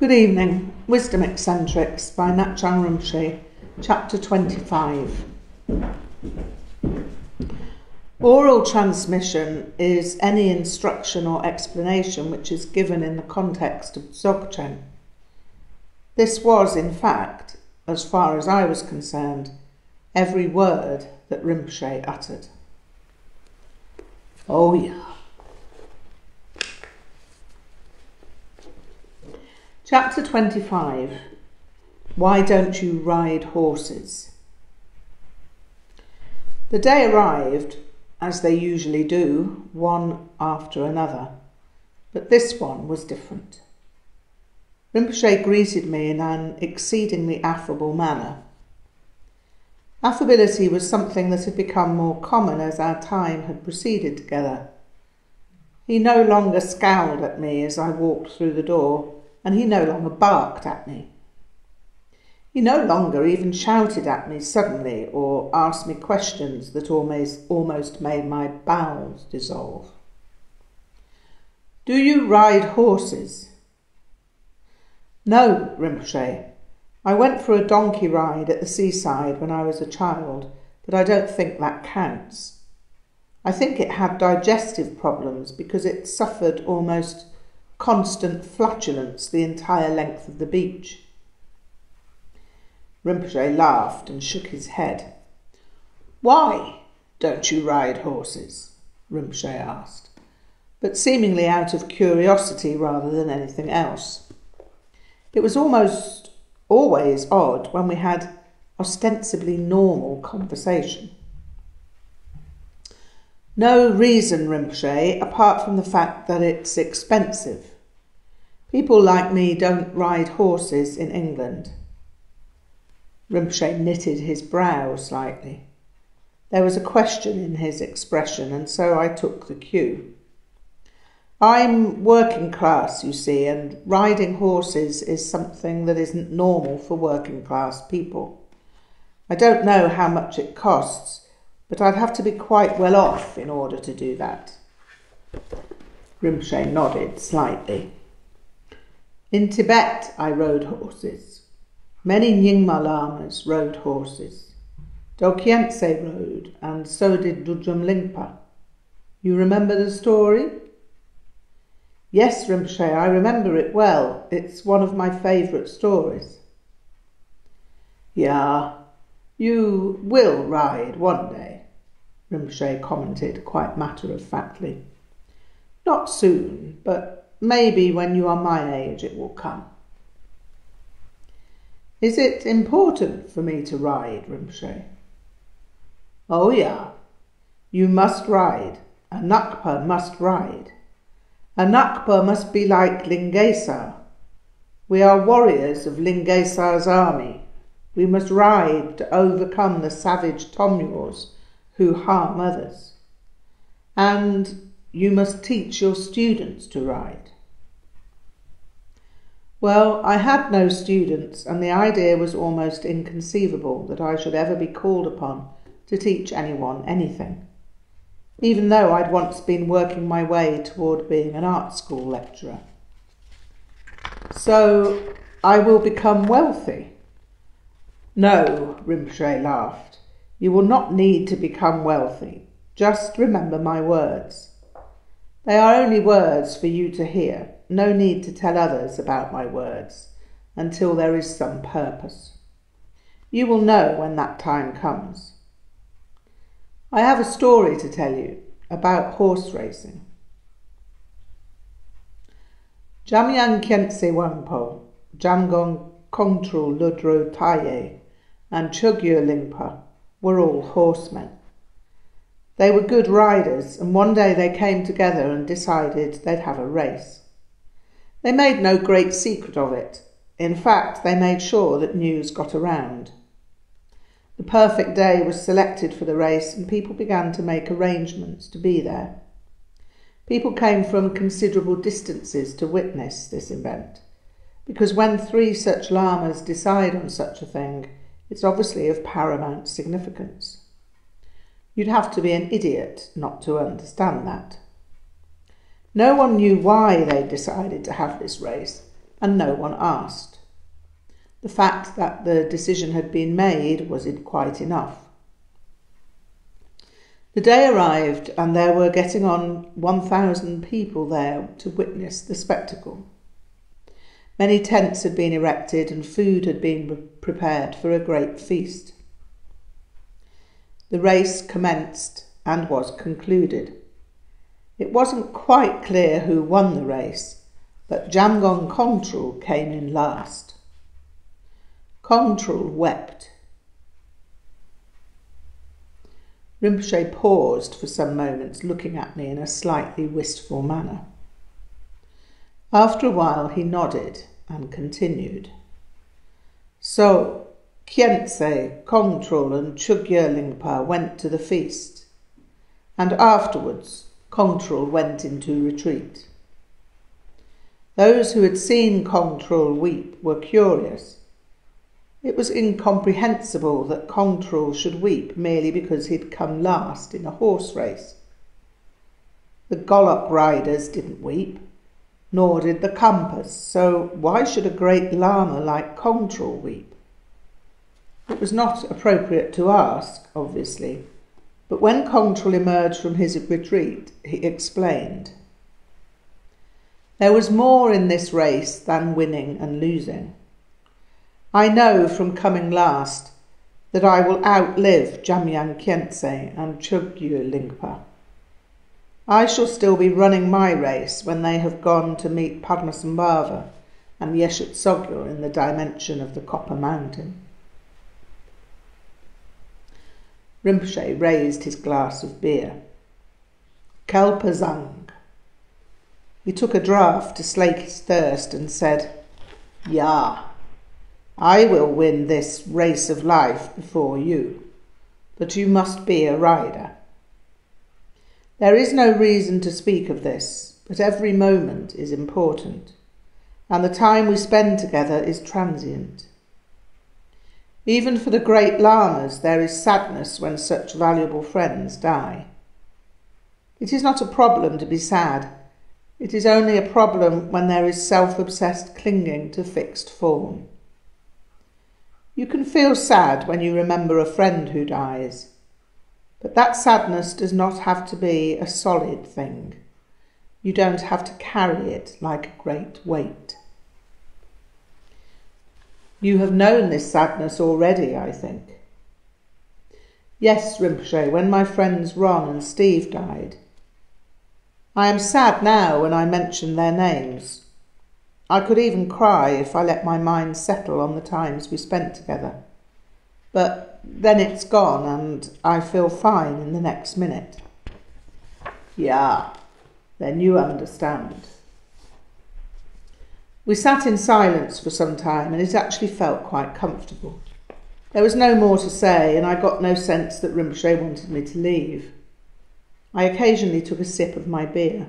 Good evening. Wisdom Eccentrics by Ngak'chang Rinpoche, Chapter 25. Oral transmission is any instruction or explanation which is given in the context of Dzogchen. This was, in fact, as far as I was concerned, every word that Rinpoche uttered. Oh, yeah. Chapter 25 Why Don't You Ride Horses? The day arrived, as they usually do, one after another, but this one was different. Rinpoche greeted me in an exceedingly affable manner. Affability was something that had become more common as our time had proceeded together. He no longer scowled at me as I walked through the door and he no longer barked at me. He no longer even shouted at me suddenly or asked me questions that almost, almost made my bowels dissolve. Do you ride horses? No, Rinpoche. I went for a donkey ride at the seaside when I was a child, but I don't think that counts. I think it had digestive problems because it suffered almost constant flatulence the entire length of the beach. Rinpoche laughed and shook his head. Why don't you ride horses? Rinpoche asked, but seemingly out of curiosity rather than anything else. It was almost always odd when we had ostensibly normal conversation. No reason, Rinpoche, apart from the fact that it's expensive. People like me don't ride horses in England. Rinpoche knitted his brow slightly. There was a question in his expression, and so I took the cue. I'm working class, you see, and riding horses is something that isn't normal for working class people. I don't know how much it costs, but I'd have to be quite well off in order to do that. Rinpoche nodded slightly. In Tibet, I rode horses. Many Nyingma lamas rode horses. Dokhyentse rode, and so did Dudjom Lingpa. You remember the story? Yes, Rinpoche, I remember it well. It's one of my favourite stories. Yeah, you will ride one day, Rinpoche commented quite matter of factly. Not soon, but Maybe when you are my age it will come. Is it important for me to ride, Rinpoche? Oh, yeah. You must ride. A Nakpa must ride. A Nakpa must be like Ling Gesar. We are warriors of Ling Gesar's army. We must ride to overcome the savage Tomyors who harm others. And you must teach your students to ride. Well, I had no students, and the idea was almost inconceivable that I should ever be called upon to teach anyone anything, even though I'd once been working my way toward being an art school lecturer. So I will become wealthy. No, Rinpoche laughed. You will not need to become wealthy. Just remember my words. They are only words for you to hear no need to tell others about my words until there is some purpose. You will know when that time comes. I have a story to tell you about horse racing. Jamyang Khyentse Wangpo, Jamgon Kongtrul Lodro Taye, and Chogyur Lingpa were all horsemen. They were good riders, and one day they came together and decided they'd have a race. They made no great secret of it. In fact, they made sure that news got around. The perfect day was selected for the race, and people began to make arrangements to be there. People came from considerable distances to witness this event, because when three such lamas decide on such a thing, it's obviously of paramount significance. You'd have to be an idiot not to understand that. No one knew why they decided to have this race, and no one asked. The fact that the decision had been made was quite enough. The day arrived, and there were getting on 1,000 people there to witness the spectacle. Many tents had been erected and food had been prepared for a great feast. The race commenced and was concluded. It wasn't quite clear who won the race, but Jamgon Kongtrul came in last. Kongtrul wept Rinpoche paused for some moments, looking at me in a slightly wistful manner. After a while, he nodded and continued. So, Khyentse, Kongtrul, and Chogyur Lingpa went to the feast, and afterwards Kongtrul went into retreat. Those who had seen Kongtrul weep were curious it was incomprehensible that Kongtrul should weep merely because he'd come last in a horse race. The Golok riders didn't weep, nor did the Khampas, so why should a great Lama like Kongtrul weep? It was not appropriate to ask, obviously, but when Kongtrul emerged from his retreat, he explained. There was more in this race than winning and losing. I know from coming last that I will outlive Jamyang Khyentse and Chogyur Lingpa. I shall still be running my race when they have gone to meet Padmasambhava and Yeshe Tsogyal in the dimension of the Copper Mountain. Rinpoche raised his glass of beer. Kelpazang. He took a draught to slake his thirst and said, Ya. I will win this race of life before you, but you must be a rider. There is no reason to speak of this, but every moment is important, and the time we spend together is transient. Even for the great lamas, there is sadness when such valuable friends die. It is not a problem to be sad. It is only a problem when there is self obsessed clinging to fixed form. You can feel sad when you remember a friend who dies, but that sadness does not have to be a solid thing. You don't have to carry it like a great weight. You have known this sadness already, I think. Yes, Rinpoche, when my friends Ron and Steve died. I am sad now when I mention their names. I could even cry if I let my mind settle on the times we spent together. But then it's gone and I feel fine in the next minute. Yeah, then you understand. We sat in silence for some time and it actually felt quite comfortable. There was no more to say, and I got no sense that Rinpoche wanted me to leave. I occasionally took a sip of my beer.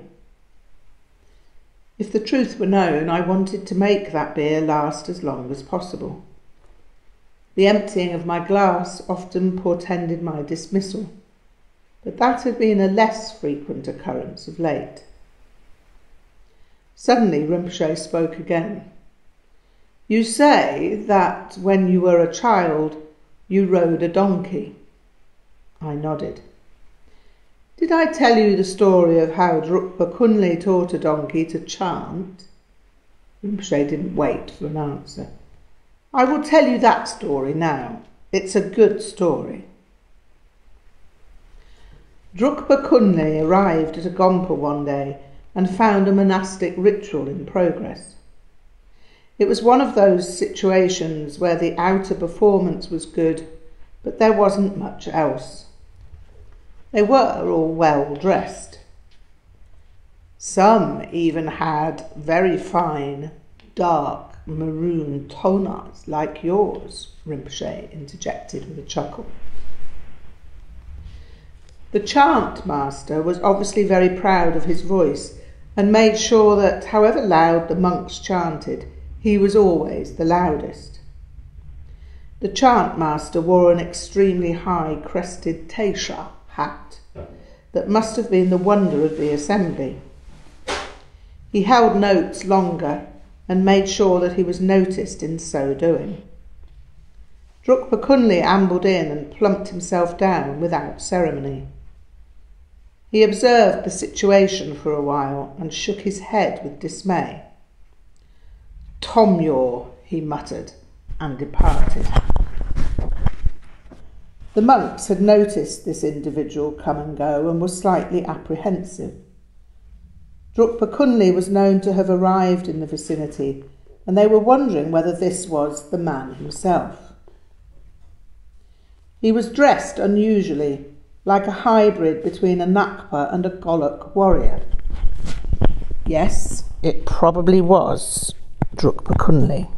If the truth were known, I wanted to make that beer last as long as possible. The emptying of my glass often portended my dismissal, but that had been a less frequent occurrence of late. Suddenly Rinpoche spoke again. You say that when you were a child you rode a donkey. I nodded. Did I tell you the story of how Drukpa Kunli taught a donkey to chant? Rinpoche didn't wait for an answer. I will tell you that story now. It's a good story. Drukpa Kunli arrived at a Gompa one day and found a monastic ritual in progress. It was one of those situations where the outer performance was good, but there wasn't much else. They were all well dressed. Some even had very fine, dark maroon tonas like yours, Rinpoche interjected with a chuckle. The chant master was obviously very proud of his voice and made sure that, however loud the monks chanted, he was always the loudest. The chant master wore an extremely high crested teisha hat that must have been the wonder of the assembly. He held notes longer and made sure that he was noticed in so doing. Drukpa Kunli ambled in and plumped himself down without ceremony. He observed the situation for a while and shook his head with dismay. Tomyor, he muttered, and departed. The monks had noticed this individual come and go and were slightly apprehensive. Drukpa Kunli was known to have arrived in the vicinity, and they were wondering whether this was the man himself. He was dressed unusually, like a hybrid between a Nakpa and a Golok warrior. Yes, it probably was Drukpa Kunli.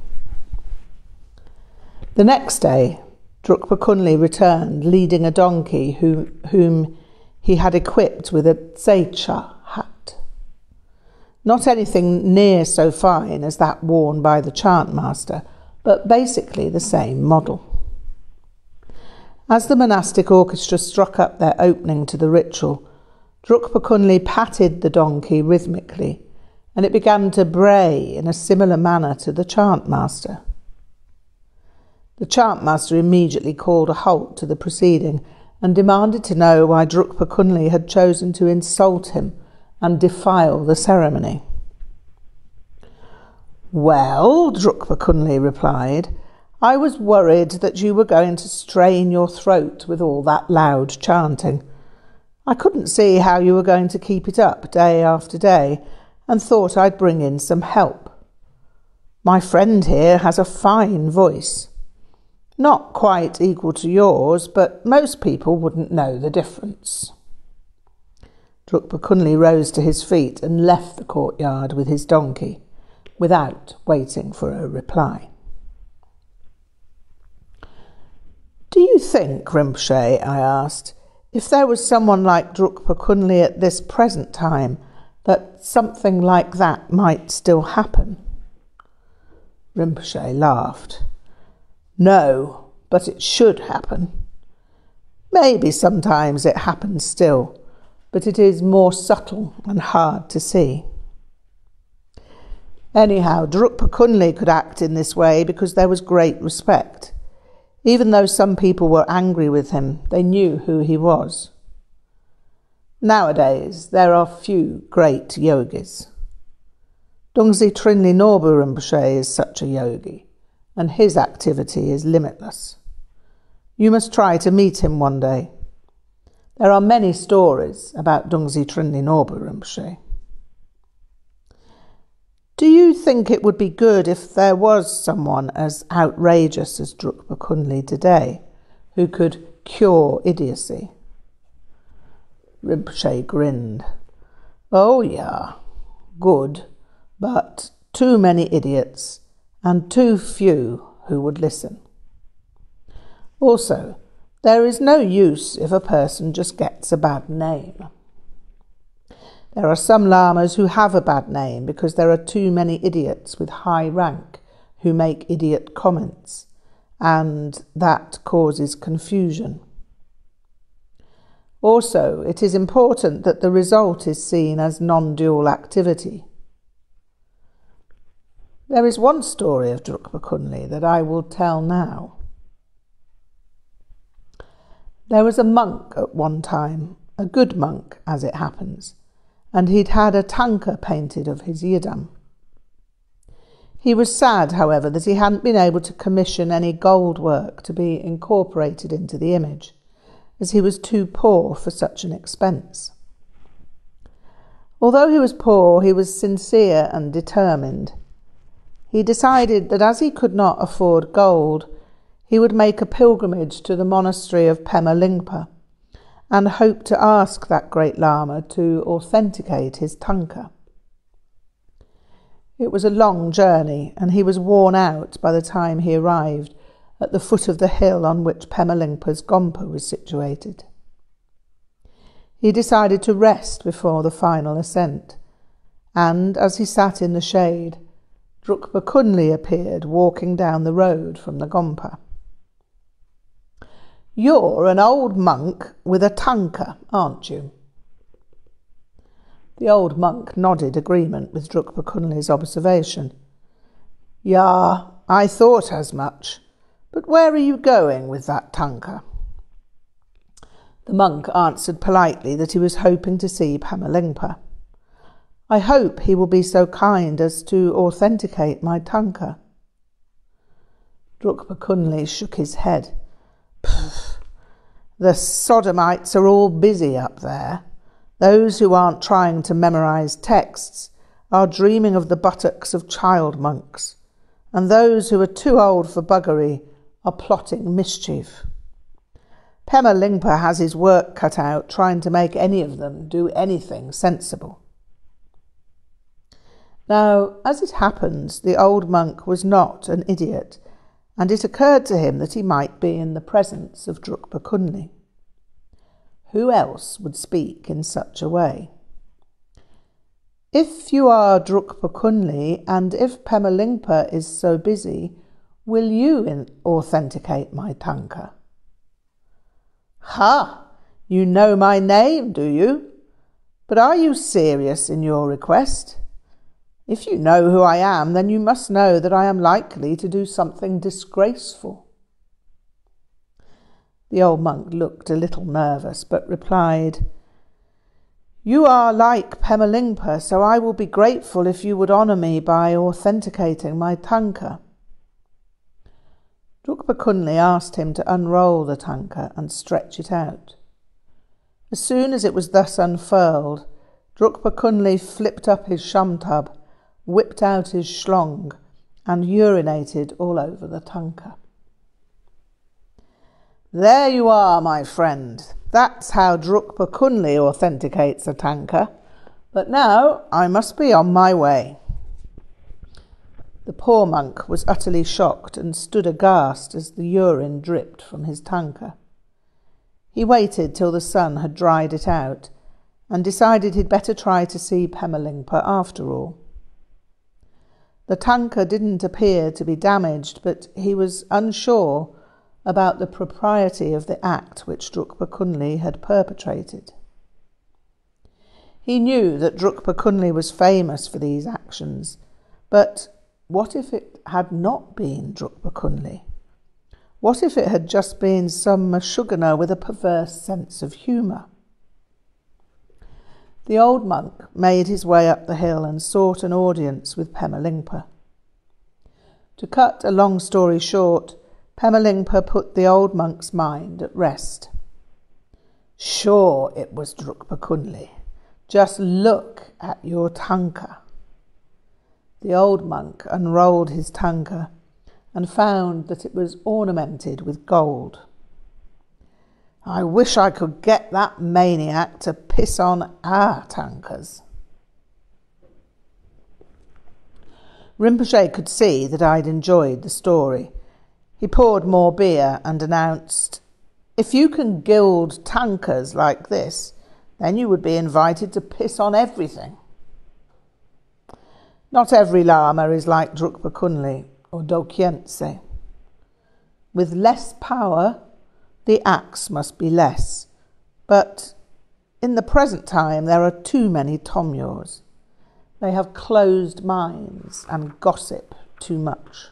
The next day, Drukpa Kunli returned, leading a donkey whom, whom he had equipped with a tsecha hat. Not anything near so fine as that worn by the chant master, but basically the same model. As the monastic orchestra struck up their opening to the ritual, Drukpa Kunli patted the donkey rhythmically, and it began to bray in a similar manner to the chant master. The chant master immediately called a halt to the proceeding and demanded to know why Drukpa Kunli had chosen to insult him and defile the ceremony. Well, Drukpa Kunli replied, I was worried that you were going to strain your throat with all that loud chanting. I couldn't see how you were going to keep it up day after day, and thought I'd bring in some help. My friend here has a fine voice. Not quite equal to yours, but most people wouldn't know the difference. Drukpa rose to his feet and left the courtyard with his donkey, without waiting for a reply. Do you think, Rinpoche, I asked, if there was someone like Drukpa Kunli at this present time, that something like that might still happen? Rinpoche laughed. No, but it should happen. Maybe sometimes it happens still, but it is more subtle and hard to see. Anyhow, Drukpa Kunli could act in this way because there was great respect. Even though some people were angry with him, they knew who he was. Nowadays, there are few great yogis. Dungse Trinley Norbu Rinpoche is such a yogi, and his activity is limitless. You must try to meet him one day. There are many stories about Dungse Trinley Norbu Rinpoche. Do you think it would be good if there was someone as outrageous as Drukpa Kunli today who could cure idiocy? Rinpoche grinned. Oh, yeah, good, but too many idiots and too few who would listen. Also, there is no use if a person just gets a bad name. There are some lamas who have a bad name because there are too many idiots with high rank who make idiot comments, and that causes confusion. Also, it is important that the result is seen as non dual activity. There is one story of Drukpa Kunli that I will tell now. There was a monk at one time, a good monk as it happens and he'd had a tanka painted of his yidam. He was sad, however, that he hadn't been able to commission any gold work to be incorporated into the image, as he was too poor for such an expense. Although he was poor, he was sincere and determined. He decided that as he could not afford gold, he would make a pilgrimage to the monastery of Pema Lingpa and hoped to ask that great Lama to authenticate his tanka. It was a long journey, and he was worn out by the time he arrived at the foot of the hill on which Pemalingpa's Gompa was situated. He decided to rest before the final ascent, and as he sat in the shade, Drukpa Kunli appeared walking down the road from the Gompa. You're an old monk with a tanka, aren't you? The old monk nodded agreement with Drukpa Kunli's observation. Ya, I thought as much. But where are you going with that tanka? The monk answered politely that he was hoping to see Pema Lingpa. I hope he will be so kind as to authenticate my tanka. Drukpa Kunli shook his head. The sodomites are all busy up there. Those who aren't trying to memorize texts are dreaming of the buttocks of child monks, and those who are too old for buggery are plotting mischief. Pema Lingpa has his work cut out trying to make any of them do anything sensible. Now, as it happens, the old monk was not an idiot, and it occurred to him that he might be in the presence of Drukpa Kunli. Who else would speak in such a way? If you are Drukpa Kunli, and if Pemalingpa is so busy, will you authenticate my tanka? Ha! You know my name, do you? But are you serious in your request? If you know who I am, then you must know that I am likely to do something disgraceful. The old monk looked a little nervous, but replied, You are like Pemalingpa, so I will be grateful if you would honour me by authenticating my tanka. Drukpa Kunli asked him to unroll the tanka and stretch it out. As soon as it was thus unfurled, Drukpa Kunli flipped up his shamthab whipped out his schlong, and urinated all over the tanka. There you are, my friend. That's how Drukpa Kunli authenticates a tanka. But now I must be on my way. The poor monk was utterly shocked and stood aghast as the urine dripped from his tanka. He waited till the sun had dried it out and decided he'd better try to see Pemalingpa after all. The tanka didn't appear to be damaged, but he was unsure about the propriety of the act which Drukpa Kunli had perpetrated. He knew that Drukpa Kunli was famous for these actions, but what if it had not been Drukpa Kunli? What if it had just been some Mashugana with a perverse sense of humour? The old monk made his way up the hill and sought an audience with Pemalingpa. To cut a long story short, Pemalingpa put the old monk's mind at rest. Sure, it was Drukpa Kunli. Just look at your tanka. The old monk unrolled his tanka and found that it was ornamented with gold. I wish I could get that maniac to piss on our tankers. Rinpoche could see that I'd enjoyed the story. He poured more beer and announced, If you can gild tankers like this, then you would be invited to piss on everything. Not every Lama is like Drukpa Kunli or Dokhyentse. With less power, the axe must be less. But in the present time, there are too many Tomyos. They have closed minds and gossip too much.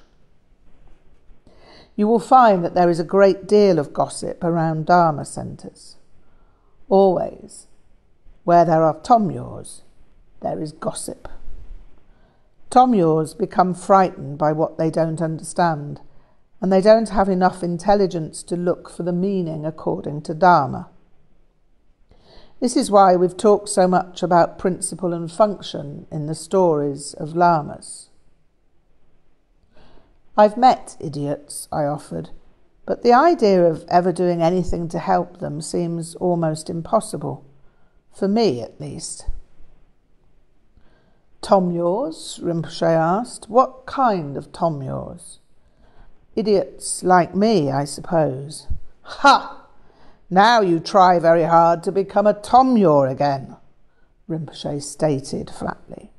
You will find that there is a great deal of gossip around Dharma centres. Always, where there are Tomyos, there is gossip. Tomyos become frightened by what they don't understand and they don't have enough intelligence to look for the meaning according to Dharma. This is why we've talked so much about principle and function in the stories of lamas. I've met idiots, I offered, but the idea of ever doing anything to help them seems almost impossible, for me at least. Tom yours? Rinpoche asked. What kind of Tomyos? Idiots like me, I suppose. Ha! Now you try very hard to become a Tomyor again, Rinpoche stated flatly,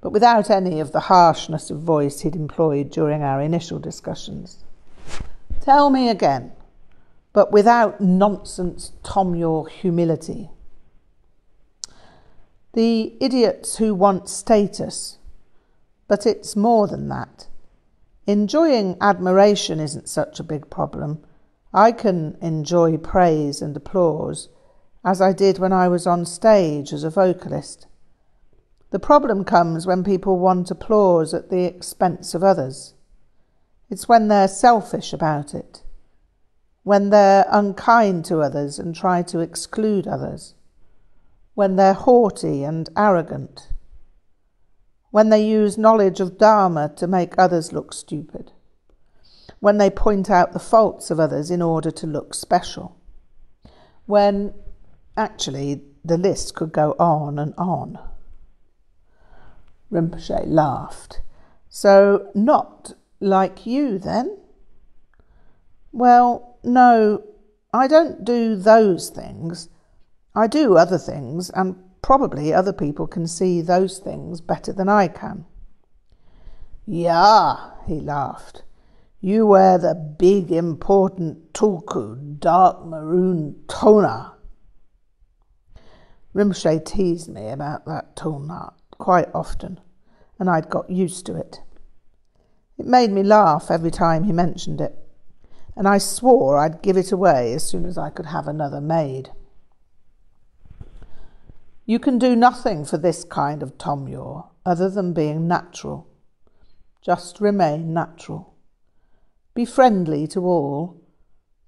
but without any of the harshness of voice he'd employed during our initial discussions. Tell me again, but without nonsense Tomyor humility. The idiots who want status, but it's more than that. Enjoying admiration isn't such a big problem. I can enjoy praise and applause as I did when I was on stage as a vocalist. The problem comes when people want applause at the expense of others. It's when they're selfish about it, when they're unkind to others and try to exclude others, when they're haughty and arrogant, when they use knowledge of Dharma to make others look stupid, when they point out the faults of others in order to look special, when actually the list could go on and on. Rinpoche laughed. So, not like you then? Well, no, I don't do those things. I do other things, and probably other people can see those things better than I can. Yeah, he laughed. You wear the big important tulku, dark maroon toner. Rinpoche teased me about that toner quite often, and I'd got used to it. It made me laugh every time he mentioned it, and I swore I'd give it away as soon as I could have another made. You can do nothing for this kind of tomyor other than being natural. Just remain natural. Be friendly to all,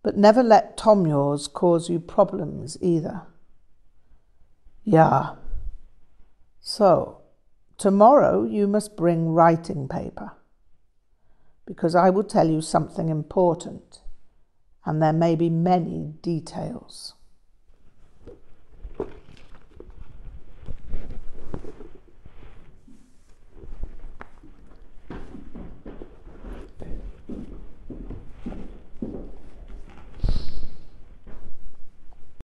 but never let tomyors cause you problems either. Yeah. So, tomorrow you must bring writing paper because I will tell you something important, and there may be many details.